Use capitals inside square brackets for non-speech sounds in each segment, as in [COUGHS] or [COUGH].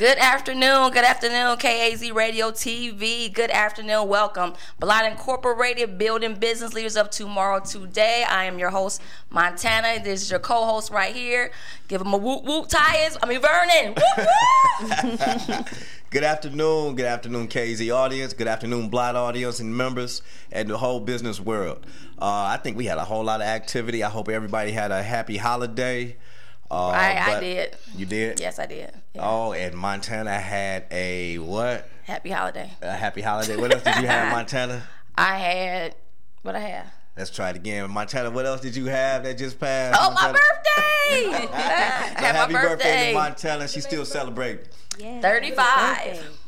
Good afternoon. Good afternoon, KAZ Radio TV. Good afternoon. Welcome. Blot Incorporated, building business leaders of tomorrow today. I am your host, Montana. This is your co host right here. Give him a whoop whoop, Tyus. I mean, Vernon. [LAUGHS] Good afternoon, good afternoon, KZ audience. Good afternoon, Blot audience and members and the whole business world. Uh, I think we had a whole lot of activity. I hope everybody had a happy holiday. Uh, I, I did. You did? Yes, I did. Yeah. Oh, and Montana had a what? Happy holiday. A happy holiday. What else did you have, [LAUGHS] Montana? I had what I had. Let's try it again. Montana, what else did you have that just passed? Oh, Montana? my birthday! [LAUGHS] so happy birthday. birthday to Montana. She's still celebrating. Yeah. 35.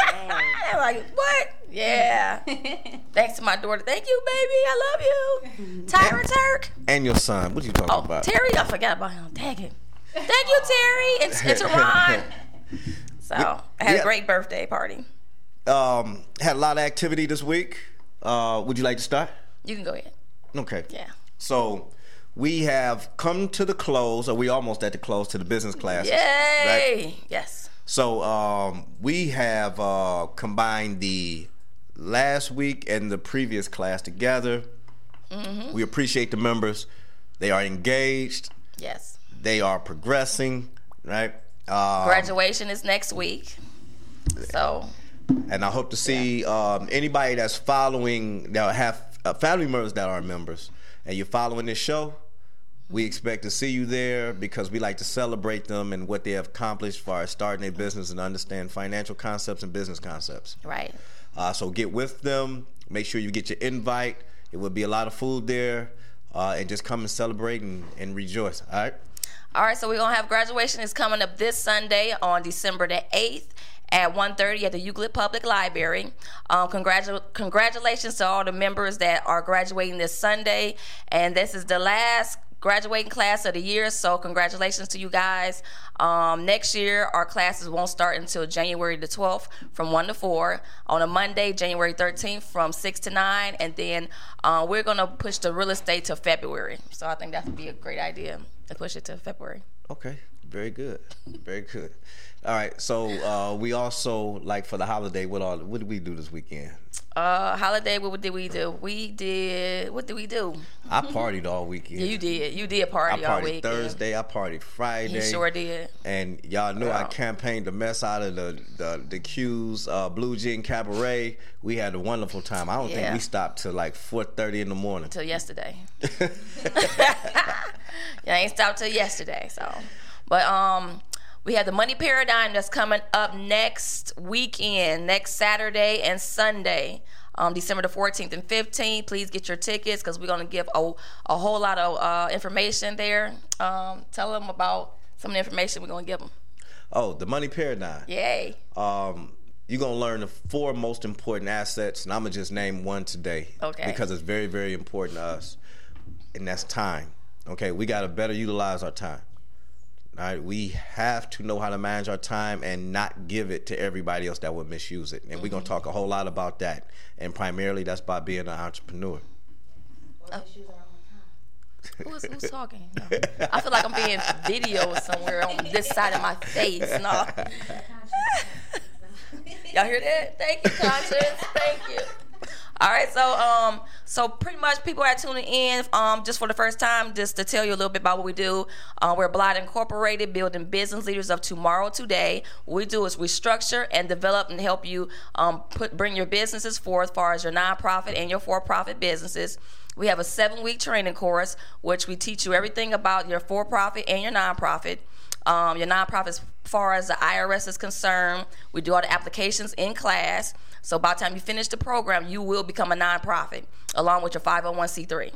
I'm like, what? Yeah. [LAUGHS] Thanks to my daughter. Thank you, baby. I love you. Tyra Turk. And your son. What you talking oh, about? Terry, I forgot about him. Dang it. Thank you, Terry. It's, it's [LAUGHS] Ron. So I had yeah. a great birthday party. Um, had a lot of activity this week. Uh, would you like to start? You can go ahead. Okay. Yeah. So we have come to the close, or we almost at the close to the business classes. Yay! Right? Yes. So um, we have uh, combined the last week and the previous class together. Mm-hmm. We appreciate the members. They are engaged. Yes. They are progressing. Right. Um, Graduation is next week. So. And I hope to see yeah. um, anybody that's following that have uh, family members that are members, and you're following this show we expect to see you there because we like to celebrate them and what they have accomplished as far as starting a business and understand financial concepts and business concepts. Right. Uh, so get with them. Make sure you get your invite. It will be a lot of food there. Uh, and just come and celebrate and, and rejoice. All right. All right. So we're gonna have graduation is coming up this Sunday on December the eighth at 1.30 at the Euclid Public Library. Um, congratu- congratulations to all the members that are graduating this Sunday. And this is the last graduating class of the year. So congratulations to you guys. Um, next year, our classes won't start until January the 12th from 1 to 4. On a Monday, January 13th from 6 to 9. And then uh, we're going to push the real estate to February. So I think that would be a great idea to push it to February. Okay, very good. Very good. All right, so uh, we also like for the holiday. What all? What did we do this weekend? Uh, holiday. What did we do? We did. What did we do? I partied all weekend. Yeah, you did. You did party I partied all weekend. Thursday. I partied Friday. You sure did. And y'all know I campaigned the mess out of the the, the Q's uh, Blue Jean Cabaret. We had a wonderful time. I don't yeah. think we stopped till like four thirty in the morning. Till yesterday. [LAUGHS] [LAUGHS] yeah, I ain't stopped till yesterday. So, but um we have the Money Paradigm that's coming up next weekend, next Saturday and Sunday. Um, December the 14th and 15th. Please get your tickets because we're going to give a, a whole lot of uh, information there. Um, tell them about some of the information we're going to give them. Oh, the money paradigm. Yay. Um, you're going to learn the four most important assets, and I'm going to just name one today. Okay. Because it's very, very important to us, and that's time. Okay, we got to better utilize our time. All right, we have to know how to manage our time and not give it to everybody else that would misuse it. And mm-hmm. we're gonna talk a whole lot about that. And primarily, that's by being an entrepreneur. Uh, who's, who's talking? No. I feel like I'm being videoed somewhere on this side of my face. No. [LAUGHS] Y'all hear that? Thank you, conscience. Thank you. All right, so um, so pretty much people are tuning in um, just for the first time, just to tell you a little bit about what we do. Uh, we're Blot Incorporated, building business leaders of tomorrow today. What we do is we structure and develop and help you um, put bring your businesses forth, as far as your nonprofit and your for-profit businesses. We have a seven-week training course, which we teach you everything about your for-profit and your nonprofit. Um, your nonprofit, as far as the IRS is concerned, we do all the applications in class. So by the time you finish the program, you will become a nonprofit along with your 501c3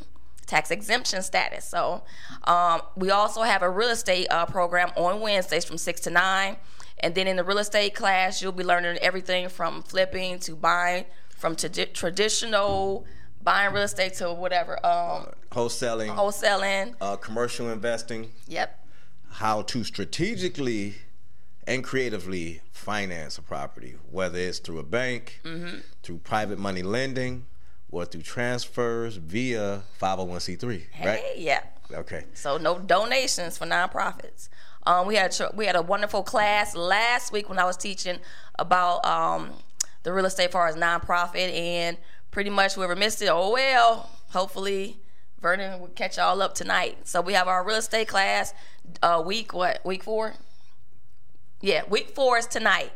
tax exemption status. So um, we also have a real estate uh, program on Wednesdays from 6 to 9. And then in the real estate class, you'll be learning everything from flipping to buying, from t- traditional buying real estate to whatever. Um, wholesaling. Wholesaling. Uh, commercial investing. Yep. How to strategically and creatively finance a property, whether it's through a bank, mm-hmm. through private money lending, or through transfers via 501c3, hey, right? Yeah. Okay. So no donations for nonprofits. Um, we had a, we had a wonderful class last week when I was teaching about um, the real estate for as nonprofit, and pretty much whoever missed it, oh well. Hopefully, Vernon will catch y'all up tonight. So we have our real estate class, uh, week what? Week four. Yeah, week four is tonight.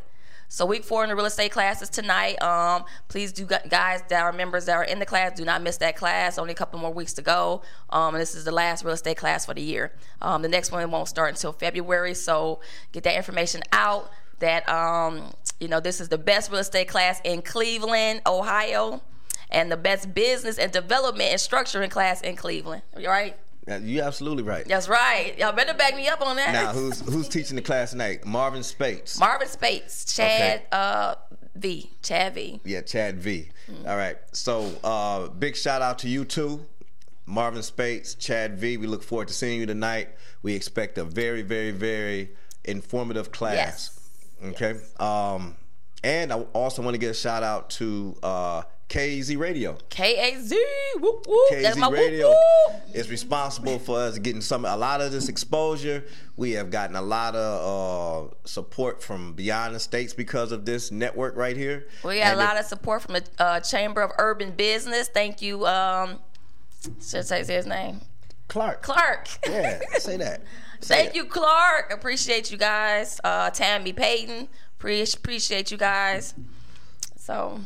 So week four in the real estate class is tonight. Um, please do guys that are members that are in the class, do not miss that class. Only a couple more weeks to go. Um, and this is the last real estate class for the year. Um, the next one won't start until February. So get that information out. That um, you know, this is the best real estate class in Cleveland, Ohio, and the best business and development and structuring class in Cleveland. Right? You're absolutely right. That's right. Y'all better back me up on that. Now, who's who's teaching the class tonight? Marvin Spates. Marvin Spates. Chad okay. uh, V. Chad V. Yeah, Chad V. Mm-hmm. All right. So, uh, big shout out to you two. Marvin Spates, Chad V. We look forward to seeing you tonight. We expect a very, very, very informative class. Yes. Okay. Yes. Um, and I also want to get a shout out to uh, KAZ Radio. KAZ, whoop, whoop. KAZ Radio whoop, whoop. is responsible for us getting some a lot of this exposure. We have gotten a lot of uh, support from beyond the states because of this network right here. We got and a lot it, of support from the uh, Chamber of Urban Business. Thank you. Um, should I say his name? Clark. Clark. Yeah, say that. [LAUGHS] Say Thank you, Clark. Appreciate you guys. Uh, Tammy Payton. Pre- appreciate you guys. So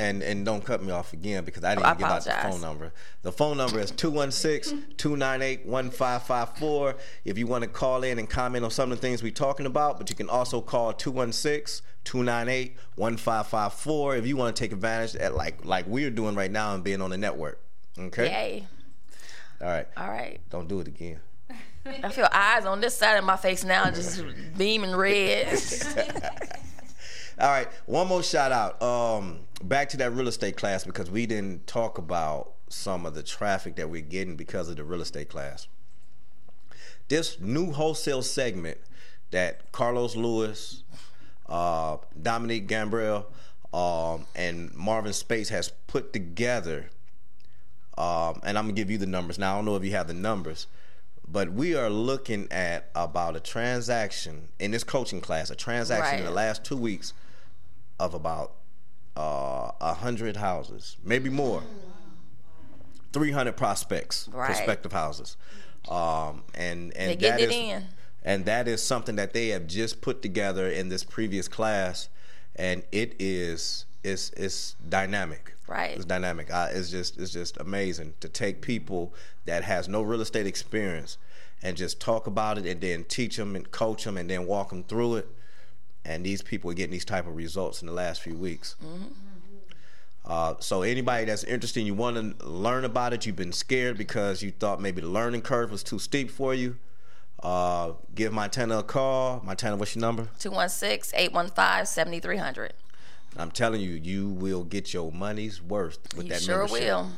and and don't cut me off again because I didn't oh, I give out the phone number. The phone number is 216-298-1554 if you want to call in and comment on some of the things we're talking about, but you can also call 216-298-1554 if you want to take advantage at like like we're doing right now and being on the network. Okay? Yay. All right. All right. Don't do it again. I feel eyes on this side of my face now just beaming red. [LAUGHS] All right, one more shout out. Um, back to that real estate class because we didn't talk about some of the traffic that we're getting because of the real estate class. This new wholesale segment that Carlos Lewis, uh, Dominique Gambriel, um, and Marvin Spates has put together. Um, and I'm gonna give you the numbers now. I don't know if you have the numbers, but we are looking at about a transaction in this coaching class, a transaction right. in the last two weeks of about a uh, hundred houses, maybe more. Three hundred prospects, right. prospective houses, um, and and that is in. and that is something that they have just put together in this previous class, and it is it's it's dynamic. Right. It's dynamic. Uh, it's just it's just amazing to take people that has no real estate experience and just talk about it and then teach them and coach them and then walk them through it and these people are getting these type of results in the last few weeks. Mm-hmm. Uh, so anybody that's interested, you want to learn about it, you've been scared because you thought maybe the learning curve was too steep for you. Uh, give Montana a call. Montana, what's your number? 216-815-7300. I'm telling you, you will get your money's worth with you that sure membership. will.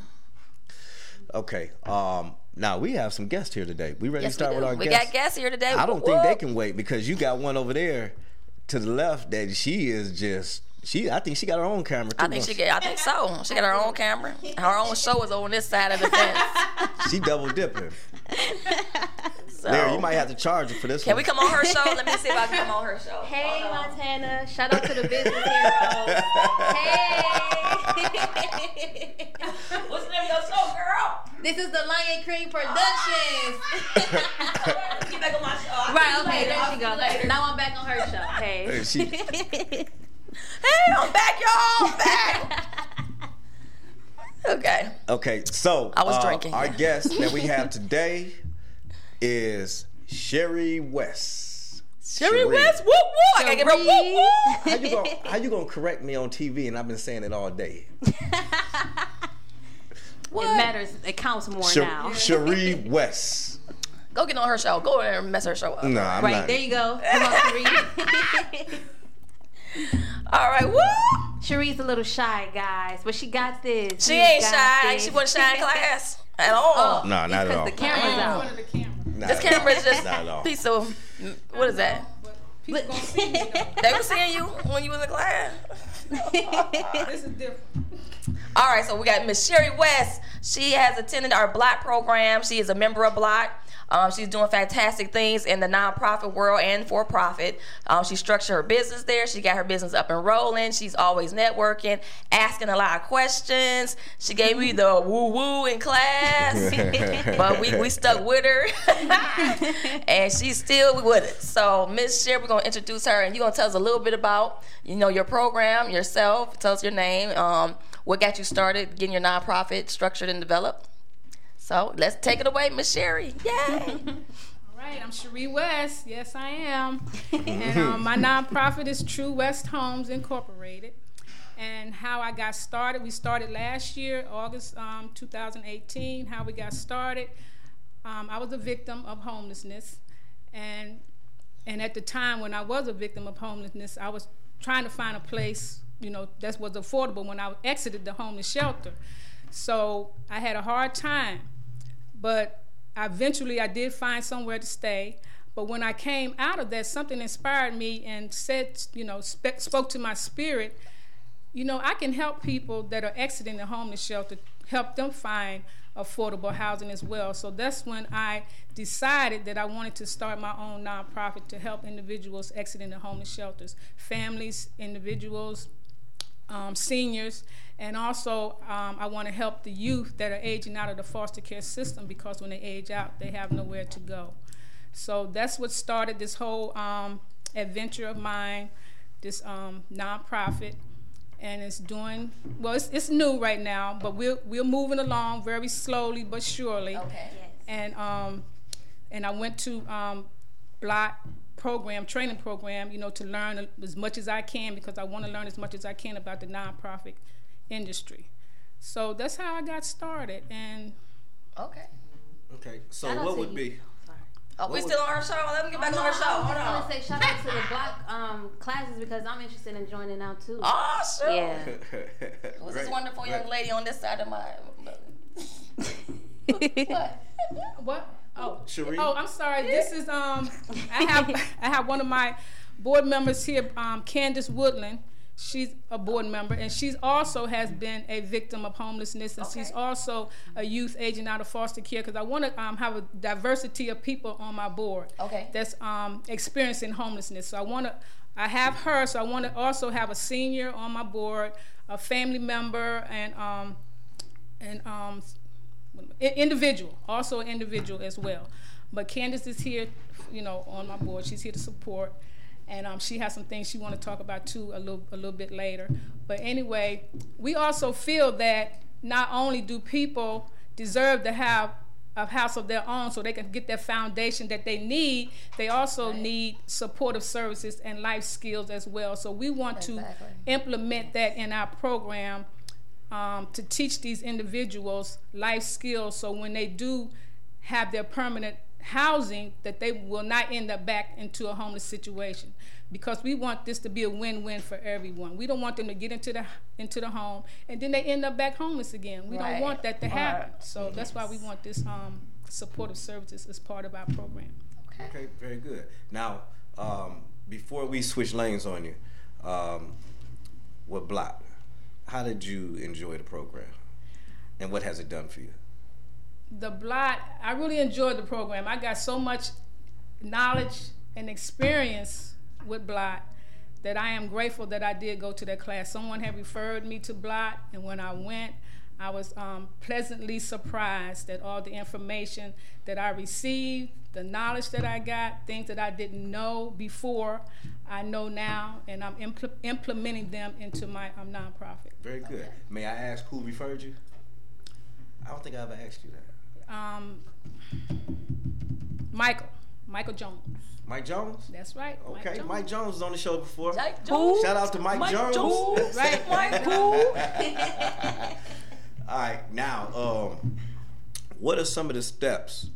Okay. Um, now we have some guests here today. We ready yes, to start with our we guests? We got guests here today. I don't think they can wait because you got one over there to the left that she is just she I think she got her own camera too. I think she get I think so. She got her own camera. Her own show is on this side of the fence. [LAUGHS] she double dipping. [LAUGHS] So, Larry, you might have to charge her for this can one. we come on her show? Let me see if I can come on her show. Hey Montana. Shout out to the business heroes. [LAUGHS] hey. What's the name of your show, girl? This is the Lion Cream Productions. [LAUGHS] Get back on my show. right, okay, there she goes. Now I'm back on her show. [LAUGHS] Hey. She, [LAUGHS] hey, I'm back, y'all. I'm back. okay. Okay, so I was uh, drinking. Our guest that we have today is Sherry West. Sherry, Sherry. West, whoop whoop! I gotta give her whoop whoop. How you gonna How you gonna correct me on TV? And I've been saying it all day. What? It matters. It counts more Sh- now. Cherie West. Go get on her show. Go in there and mess her show up. No, I'm not. right not. there you go. Come on, Cherie. [LAUGHS] All right, woo! Cherie's a little shy, guys, but she got this. She, she ain't shy. This. She wasn't shy in [LAUGHS] class at all. Oh, no, not at all. Because the camera's out. This camera is just a piece of what is that? People gonna see me They were seeing you when you was in class. this is different. All right, so we got Miss Sherry West. She has attended our Blot program. She is a member of Blot. Um, she's doing fantastic things in the nonprofit world and for profit. Um, she structured her business there. She got her business up and rolling. She's always networking, asking a lot of questions. She gave me the woo woo in class, [LAUGHS] but we, we stuck with her, [LAUGHS] and she's still with it. So Miss Sherry, we're gonna introduce her, and you're gonna tell us a little bit about you know your program, yourself. Tell us your name. Um, what got you started getting your nonprofit structured and developed? So let's take it away, Miss Sherry. Yay! [LAUGHS] All right, I'm Cherie West. Yes, I am. and um, my nonprofit is True West Homes Incorporated. And how I got started, we started last year, August um, 2018. How we got started, um, I was a victim of homelessness, and and at the time when I was a victim of homelessness, I was trying to find a place, you know, that was affordable when I exited the homeless shelter. So I had a hard time, but eventually I did find somewhere to stay. But when I came out of that, something inspired me and said, you know, sp- spoke to my spirit. You know, I can help people that are exiting the homeless shelter, help them find affordable housing as well. So that's when I decided that I wanted to start my own nonprofit to help individuals exiting the homeless shelters, families, individuals, um, seniors, and also um, I want to help the youth that are aging out of the foster care system because when they age out, they have nowhere to go. So that's what started this whole um, adventure of mine, this um, nonprofit, and it's doing well. It's, it's new right now, but we're we're moving along very slowly but surely. Okay. Yes. And um, and I went to um, Blot program, training program, you know, to learn as much as I can because I want to learn as much as I can about the nonprofit industry. So that's how I got started. And Okay. Okay, so Shout what would you. be? Sorry. Oh, we still on our show? Let me get back on our show. I was Hold just on. gonna say shout out to the blot um, classes because I'm interested in joining now too. Oh, sure. Yeah. Who's this [LAUGHS] Great, wonderful great. young lady on this side of my? [LAUGHS] what? what? Oh, Cherie? oh, I'm sorry. This is um, I have I have one of my board members here, um, Candace Woodland. She's a board member, and she's also has been a victim of homelessness, and she's also a youth agent out of foster care. Because I want to um, have a diversity of people on my board. Okay. That's um, experiencing homelessness. So I want to. I have her, so I want to also have a senior on my board, a family member, and um, and um, I- individual, also an individual as well. But Candace is here, you know, on my board. She's here to support, and um, she has some things she want to talk about too a little a little bit later. But anyway, we also feel that not only do people deserve to have a house of their own so they can get that foundation that they need, they also need supportive services and life skills as well. So we want Exactly. to implement that in our program um, to teach these individuals life skills so when they do have their permanent housing that they will not end up back into a homeless situation. Because we want this to be a win-win for everyone. We don't want them to get into the into the home and then they end up back homeless again. We Right. don't want that to happen. Right. so that's why we want this um, supportive services as part of our program. Okay, very good. Now, um, before we switch lanes on you, um, with Blot, how did you enjoy the program, and what has it done for you? the blot i really enjoyed the program. I got so much knowledge and experience with blot that i am grateful that i did go to that class. Someone had referred me to blot and when i went i was um, pleasantly surprised at all the information that i received the knowledge that i got things that i didn't know before i know now and i'm impl- implementing them into my um, nonprofit Very good. May I ask who referred you? I don't think I ever asked you that. um, michael michael jones Mike Jones. That's right. Okay, Jones. Mike Jones was on the show before. Mike Jones. Shout out to Mike, Jones. Jones. [LAUGHS] Right. [LAUGHS] Mike Jones. All right, now, um, what are some of the steps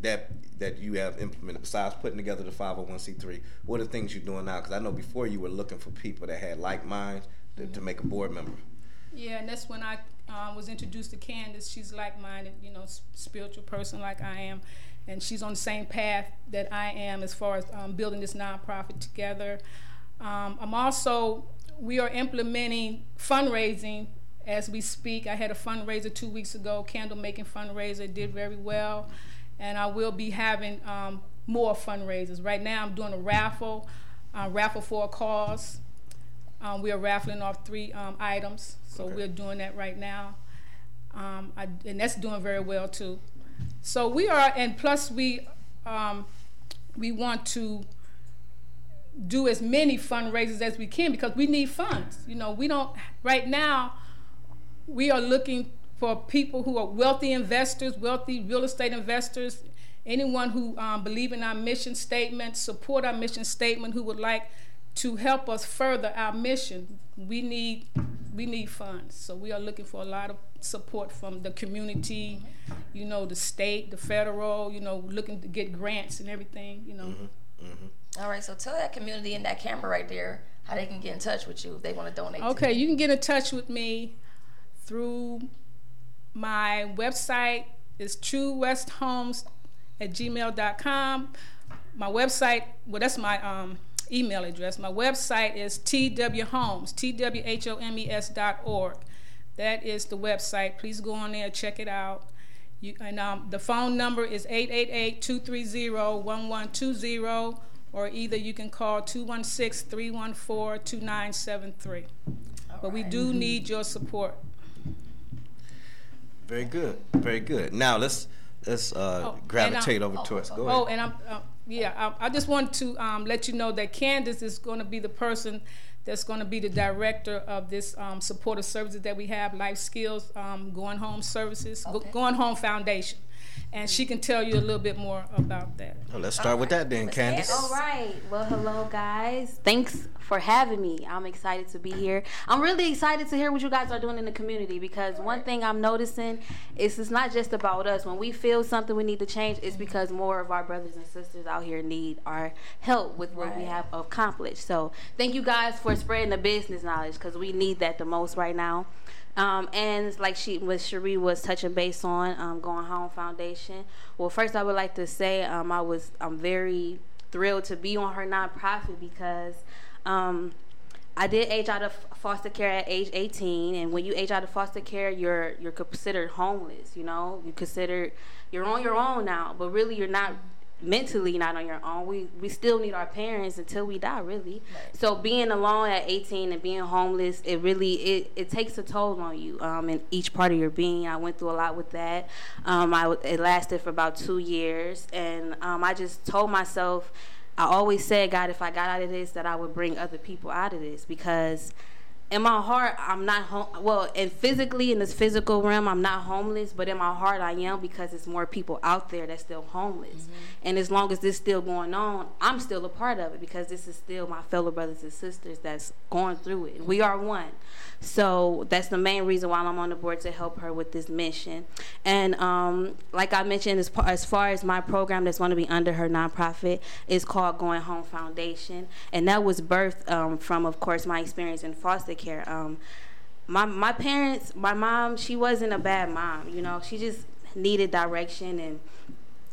that that you have implemented besides putting together the 501c3? What are things you're doing now? Because I know before you were looking for people that had like minds to, to make a board member. Yeah, and that's when I um, was introduced to Candace. She's like-minded, you know, spiritual person like I am, and she's on the same path that I am as far as um, building this nonprofit together. Um, I'm also we are implementing fundraising as we speak. I had a fundraiser two weeks ago, candle making fundraiser, did very well. And I will be having um, more fundraisers. Right now, I'm doing a raffle, uh, raffle for a cause. Um, we are raffling off three um, items, so Okay. we're doing that right now, um, I, and that's doing very well too. So we are, and plus we um, we want to do as many fundraisers as we can because we need funds. You know, we don't right now. We are looking for people who are wealthy investors, wealthy real estate investors, anyone who um, believe in our mission statement, support our mission statement, who would like to help us further our mission. We need we need funds, so we are looking for a lot of support from the community, you know, the state, the federal, you know, looking to get grants and everything, you know. All right, so tell that community in that camera right there how they can get in touch with you if they want to donate. to Okay, you. you can get in touch with me through my website is truewesthomes at gmail.com. My website, well, that's my um, email address. My website is twhomes, T-W-H-O-M-E-S dot org. That is the website. Please go on there, check it out. You, and um, the phone number is 888-230-1120, or either you can call 216-314-2973. But we do need your support. Very good. Very good. Now let's let's uh, Oh, and, gravitate over towards. Go ahead. Oh, and I'm, uh, yeah, I, I just want to um, let you know that Candace is going to be the person that's going to be the director of this um, supportive services that we have, Life Skills um, Going Home Services, Go- Okay. Going Home Foundation. And she can tell you a little bit more about that. Well, let's start with that then, Candace. Candace. All right. Well, hello, guys. Thanks for having me. I'm excited to be here. I'm really excited to hear what you guys are doing in the community because one thing I'm noticing is it's not just about us. When we feel something we need to change, it's because more of our brothers and sisters out here need our help with what we have accomplished. So thank you guys for spreading the business knowledge because we need that the most right now. Um, and like she was Cherie was touching base on um, going home foundation. Well, first I would like to say um, I was I'm very thrilled to be on her nonprofit because um, I did age out of foster care at age 18, and when you age out of foster care, you're you're considered homeless. You know, you considered you're on your own now, but really you're not mentally not on your own. We we still need our parents until we die, really. So being alone at 18 and being homeless, it really it, it takes a toll on you um, in each part of your being. I went through a lot with that. Um, I it lasted for about two years, and um, I just told myself. I always said, God, if I got out of this, that I would bring other people out of this because in my heart, I'm not home. Well, and physically, in this physical realm, I'm not homeless, but in my heart, I am because it's more people out there that's still homeless. And as long as this still going on, I'm still a part of it because this is still my fellow brothers and sisters that's going through it. We are one. So that's the main reason why I'm on the board to help her with this mission. And um, like I mentioned, as, par- as far as my program that's going to be under her nonprofit is called Going Home Foundation, and that was birthed um, from, of course, my experience in foster care. Um, my my parents, my mom, she wasn't a bad mom. You know, she just needed direction and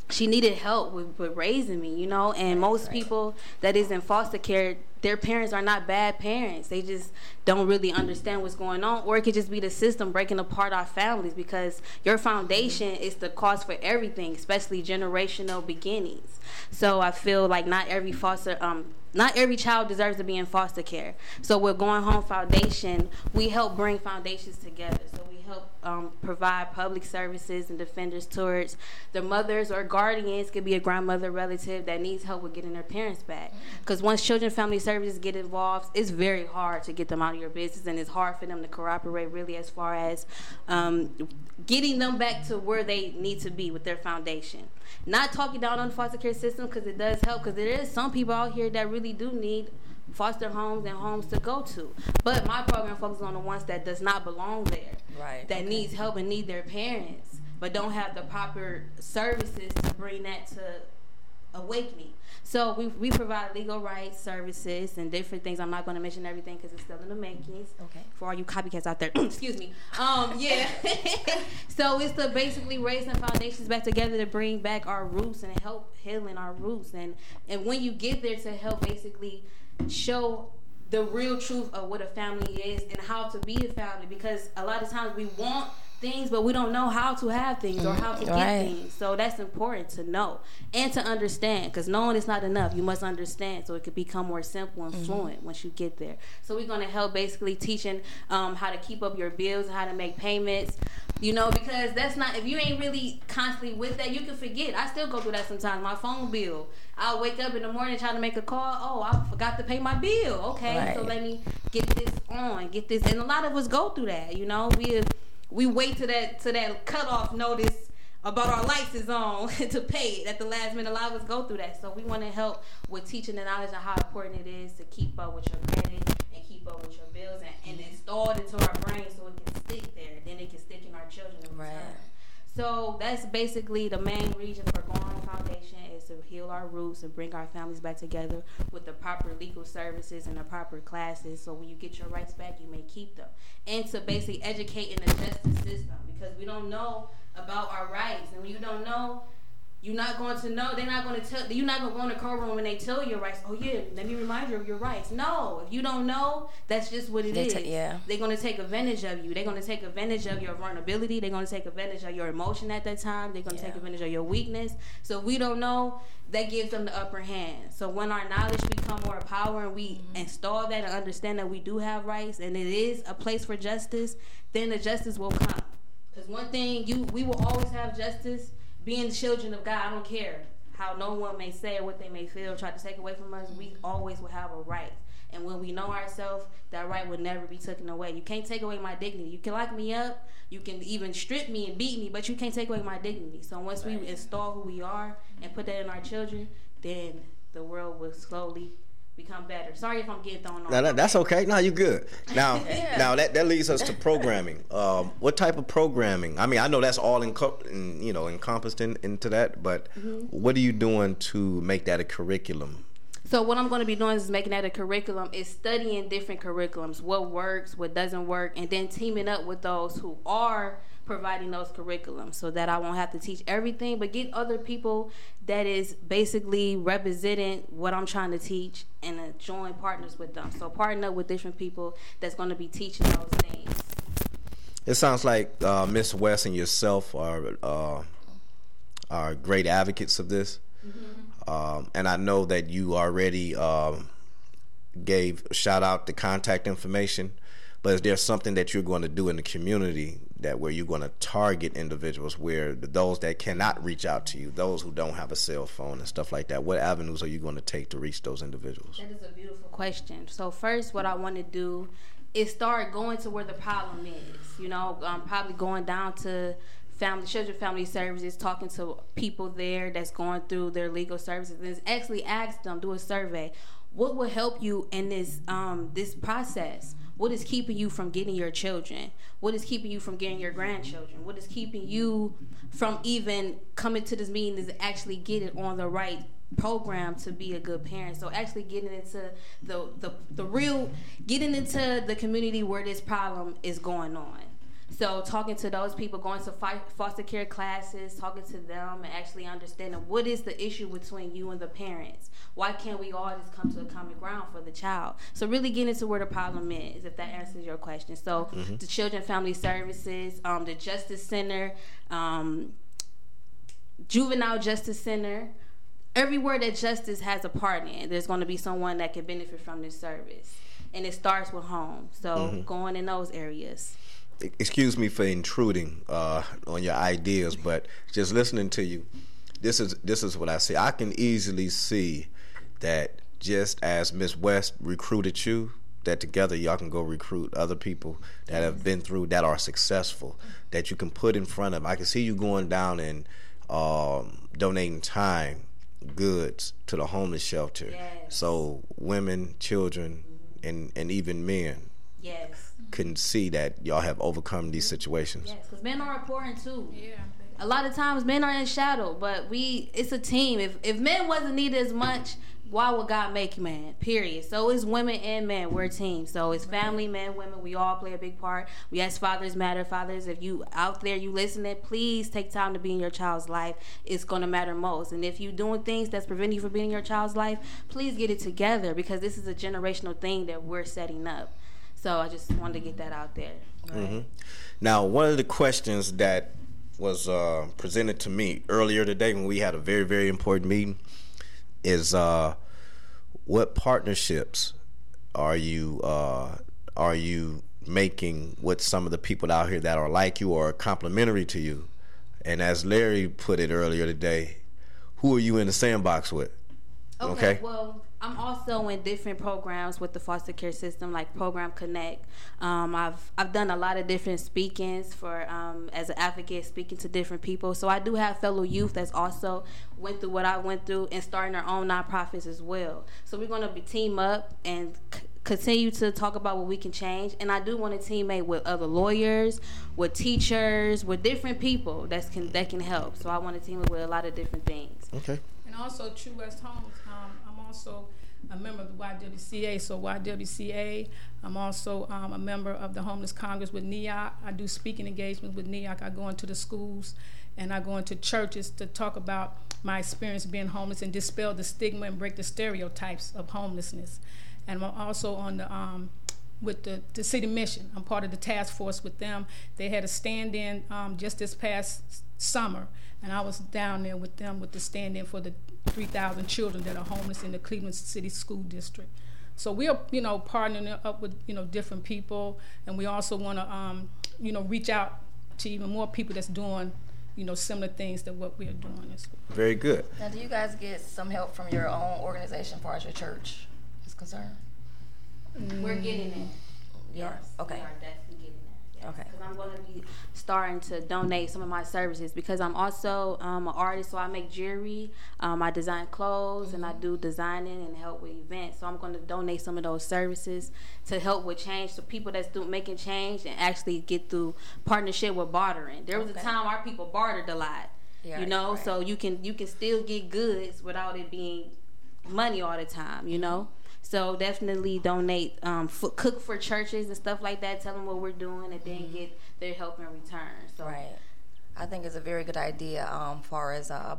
she needed help with, with raising me, you know. And most people that is in foster care, their parents are not bad parents. They just don't really understand what's going on, or it could just be the system breaking apart our families because your foundation is the cause for everything, especially generational beginnings. So I feel like not every foster um not every child deserves to be in foster care. So with Going Home Foundation, we help bring foundations together. So we help um, provide public services and defenders towards the mothers or guardians. Could be a grandmother, relative that needs help with getting their parents back. Because once children family services get involved, it's very hard to get them out of your business, and it's hard for them to cooperate really as far as um, getting them back to where they need to be with their foundation. Not talking down on the foster care system because it does help. Because there is some people out here that really do need foster homes and homes to go to. But my program focuses on the ones that does not belong there. Right, That okay. needs help and need their parents, but don't have the proper services to bring that to awakening. So we, we provide legal rights services and different things. I'm not going to mention everything because it's still in the makings. Okay. For all you copycats out there, [COUGHS] excuse me. Um, yeah. [LAUGHS] so it's to basically raising foundations back together to bring back our roots and help healing our roots. And and when you get there to help basically show the real truth of what a family is and how to be a family because a lot of times we want things, but we don't know how to have things or how to Mm, get right. things. So that's important to know and to understand because knowing is not enough. You must understand so it could become more simple and Mm-hmm. fluent once you get there. So we're going to help basically teaching um, how to keep up your bills, how to make payments. You know, because that's not if you ain't really constantly with that, you can forget. I still go through that sometimes. My phone bill. I'll wake up in the morning trying to make a call. Oh, I forgot to pay my bill. Okay, so let me get this on, get this. And a lot of us go through that. You know, we we wait to that to that cutoff notice about our lights is on [LAUGHS] to pay it at the last minute. A lot of us go through that. So we want to help with teaching the knowledge of how important it is to keep up with your credit and keep up with your bills and, and install it into our brain so it can stick there. Then it can stick in our children Right. So that's basically the main reason for Going Home Foundation to heal our roots and bring our families back together with the proper legal services and the proper classes. So when you get your rights back, you may keep them. And to basically educate in the justice system because we don't know about our rights. And when you don't know, you're not going to know. They're not going to tell. You're not going to go in the courtroom and they tell you your rights. Oh yeah, let me remind you of your rights. No, if you don't know, that's just what it They is. ta- yeah. They're going to take advantage of you. They're going to take advantage of your vulnerability. They're going to take advantage of your emotion at that time. They're going to take advantage of your weakness. So if we don't know, that gives them the upper hand. So when our knowledge become more power and we mm-hmm. install that and understand that we do have rights and it is a place for justice, then the justice will come. Because one thing you we will always have justice. Being children of God, I don't care how no one may say or what they may feel, try to take away from us. We always will have a right. And when we know ourselves, that right will never be taken away. You can't take away my dignity. You can lock me up, you can even strip me and beat me, but you can't take away my dignity. So once we install who we are and put that in our children, then the world will slowly become better. Sorry if I'm getting thrown off. Now that, that's okay. No, you're good. Now, [LAUGHS] Yeah. now that, that leads us to programming. Um, what type of programming? I mean, I know that's all enco- in, you know encompassed in, into that, but Mm-hmm. what are you doing to make that a curriculum? So what I'm going to be doing is making that a curriculum is studying different curriculums, what works, what doesn't work, and then teaming up with those who are providing those curriculums so that I won't have to teach everything, but get other people that is basically representing what I'm trying to teach and uh, join partners with them. So partner up with different people that's going to be teaching those things. It sounds like uh, Miss West and yourself are uh, are great advocates of this, um, and I know that you already um, gave shout out the contact information. But is there something that you're going to do in the community that where you're going to target individuals where those that cannot reach out to you, those who don't have a cell phone and stuff like that? What avenues are you going to take to reach those individuals? That is a beautiful question. So first, what I want to do is start going to where the problem is. You know, I'm probably going down to family, children, family services, talking to people there that's going through their legal services, and actually ask them, do a survey. What will help you in this um, this process? What is keeping you from getting your children? What is keeping you from getting your grandchildren? What is keeping you from even coming to this meeting is actually getting on the right program to be a good parent. So actually getting into the the, the real getting into the community where this problem is going on. So talking to those people, going to fi- foster care classes, talking to them, and actually understanding what is the issue between you and the parents. Why can't we all just come to a common ground for the child? So really getting to where the problem is, if that answers your question. So the Children Family Services, um, the Justice Center, um, Juvenile Justice Center, everywhere that justice has a part in, there's going to be someone that can benefit from this service. And it starts with home. So going in those areas. Excuse me for intruding uh, on your ideas, but just listening to you, this is this is what I see. I can easily see that just as Miss West recruited you, that together y'all can go recruit other people that have been through that are successful that you can put in front of. I can see you going down and um, donating time, goods to the homeless shelter. Yes. So women, children, and and even men Yes. Can see that y'all have overcome these situations. Yes, because men are important too. Yeah. A lot of times men are in shadow, but we it's a team. If if men wasn't needed as much, why would God make man? Period. So it's women and men. We're a team. So it's family, men, women. We all play a big part. We as fathers matter. Fathers, if you out there, you listening, please take time to be in your child's life. It's gonna matter most. And if you're doing things that's preventing you from being in your child's life, please get it together because this is a generational thing that we're setting up. So I just wanted to get that out there. Now, one of the questions that was uh, presented to me earlier today when we had a very, very important meeting is uh, what partnerships are you uh, are you making with some of the people out here that are like you or complementary to you? And as Larry put it earlier today, who are you in the sandbox with? Okay. Well, I'm also in different programs with the foster care system, like Program Connect. Um, I've I've done a lot of different speakings for um, as an advocate, speaking to different people. So I do have fellow youth that's also went through what I went through and starting their own nonprofits as well. So we're gonna be team up and. C- continue to talk about what we can change and i do want to teammate with other lawyers with teachers with different people that can that can help so i want to team up with a lot of different things Okay. And also True West Homes. Um, I'm also a member of the YWCA. So YWCA. I'm also um, a member of the Homeless Congress with NEOC. I do speaking engagements with NEOC. I go into the schools and I go into churches to talk about my experience being homeless and dispel the stigma and break the stereotypes of homelessness. And I'm also on the um, with the, the city mission. I'm part of the task force with them. They had a stand in um, just this past summer, and I was down there with them with the stand in for the 3,000 children that are homeless in the Cleveland City School District. So we are, you know, partnering up with, you know, different people, and we also want to, um, you know, reach out to even more people that's doing, you know, similar things that what we are doing as well. Very good. Now, do you guys get some help from your own organization, as far as your church is concerned? we're getting it Yeah. Yes, Okay. Okay. Because I'm going to be starting to donate some of my services because I'm also um, an artist, so I make jewelry, um, I design clothes, and I Mm-hmm. do designing and help with events. So I'm going to donate some of those services to help with change, so people that's do, making change and actually get through partnership with bartering. There was Okay. a time our people bartered a lot. Yeah, you know, right. so you can you can still get goods without it being money all the time, you know. So definitely donate, um, f- cook for churches and stuff like that. Tell them what we're doing, and then get their help in return. So Right. I think it's a very good idea um, far as uh,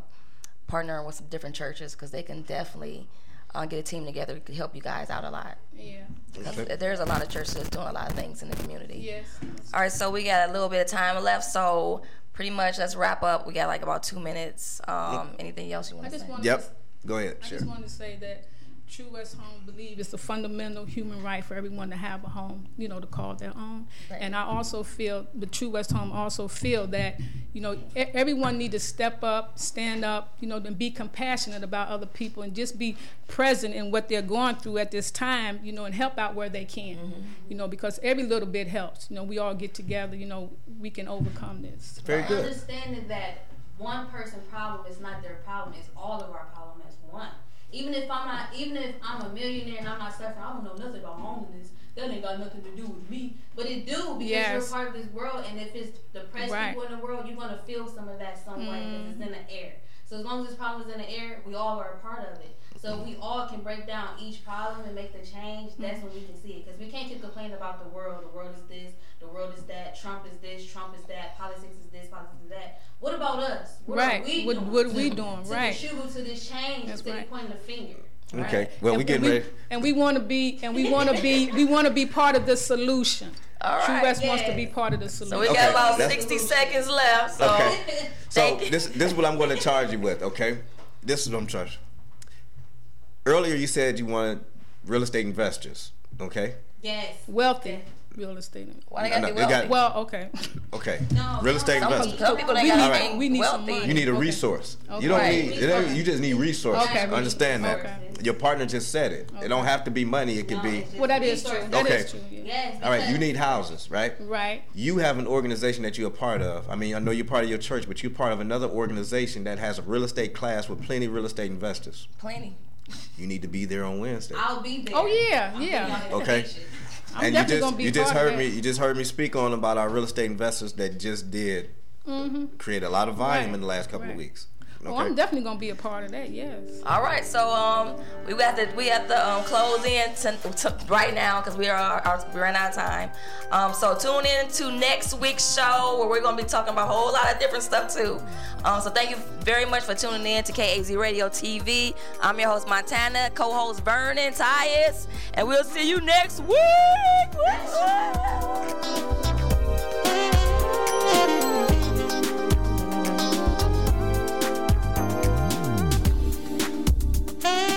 partnering with some different churches because they can definitely uh, get a team together to help you guys out a lot. Yeah. 'Cause There's a lot of churches that's doing a lot of things in the community. Yes. All right, so we got a little bit of time left, so pretty much let's wrap up. We got like about two minutes. Um, anything else you want to say? Yep. to Go ahead. I Sure. just want to say that True West Home believe it's a fundamental human right for everyone to have a home, you know, to call their own. Right. And I also feel the True West Home also feel that, you know, e- everyone need to step up, stand up, you know, and be compassionate about other people and just be present in what they're going through at this time, you know, and help out where they can, Mm-hmm. you know, because every little bit helps. You know, we all get together, you know, we can overcome this. Very good. understanding that one person problem is not their problem; it's all of our problem as one. Even if I'm not, even if I'm a millionaire and I'm not suffering, I don't know nothing about homelessness. That ain't got nothing to do with me. But it do because Yes. you're part of this world, and if it's depressed Right. people in the world, you're gonna feel some of that some way because it's in the air. So as long as this problem is in the air, we all are a part of it. So if we all can break down each problem and make the change, that's mm-hmm. when we can see it. Because we can't keep complaining about the world. The world is this, the world is that, Trump is this, Trump is that, politics is this, politics is that. What about us? What Right. Are we What- doing what are we to- doing? To Right. contribute to this change That's instead right. of pointing the finger. Okay. Well, we And getting we, ready. And we want to be, and we want to be, we want to be part of the solution. All True right. West wants to be part of the solution. So we Okay, got about that's- 60 seconds left. So Okay. [LAUGHS] So this this is what I'm going to charge you with. Okay. This is what I'm charging. Earlier, you said you wanted real estate investors. Okay. yes. Wealthy real estate. why they No, got no, to be got- Well, okay. Okay. No, real estate no. some, investors. some people We ain't got need- anything we need some wealthy. money. You need a Okay. resource. Okay. You don't Right. need. You, don't, you just need resources. Okay. Understand that. Okay. Your partner just said it. It don't have to be money. It could No, be. it's just Well, that is true. resources. That is Okay. true. Yeah. Yes. All right. You need houses, right? Right. You have an organization that you're a part of. I mean, I know you're part of your church, but you're part of another organization that has a real estate class with plenty of real estate investors. Plenty. You need to be there on Wednesday. I'll be there. Oh, yeah, I'm yeah. Okay. I'm and you just you just heard me you just heard me speak on about our real estate investors that just did create a lot of volume Mm-hmm. Right. in the last couple of weeks. Oh, okay. I'm definitely gonna be a part of that. Yes. All right, so um, we have to we have to um, close in to, to right now because we are, are we ran out of time. Um, so tune in to next week's show where we're gonna be talking about a whole lot of different stuff too. Um, so thank you very much for tuning in to KAZ Radio TV. I'm your host Montana, co-host Vernon Tyus, and we'll see you next week. Woo! Bye.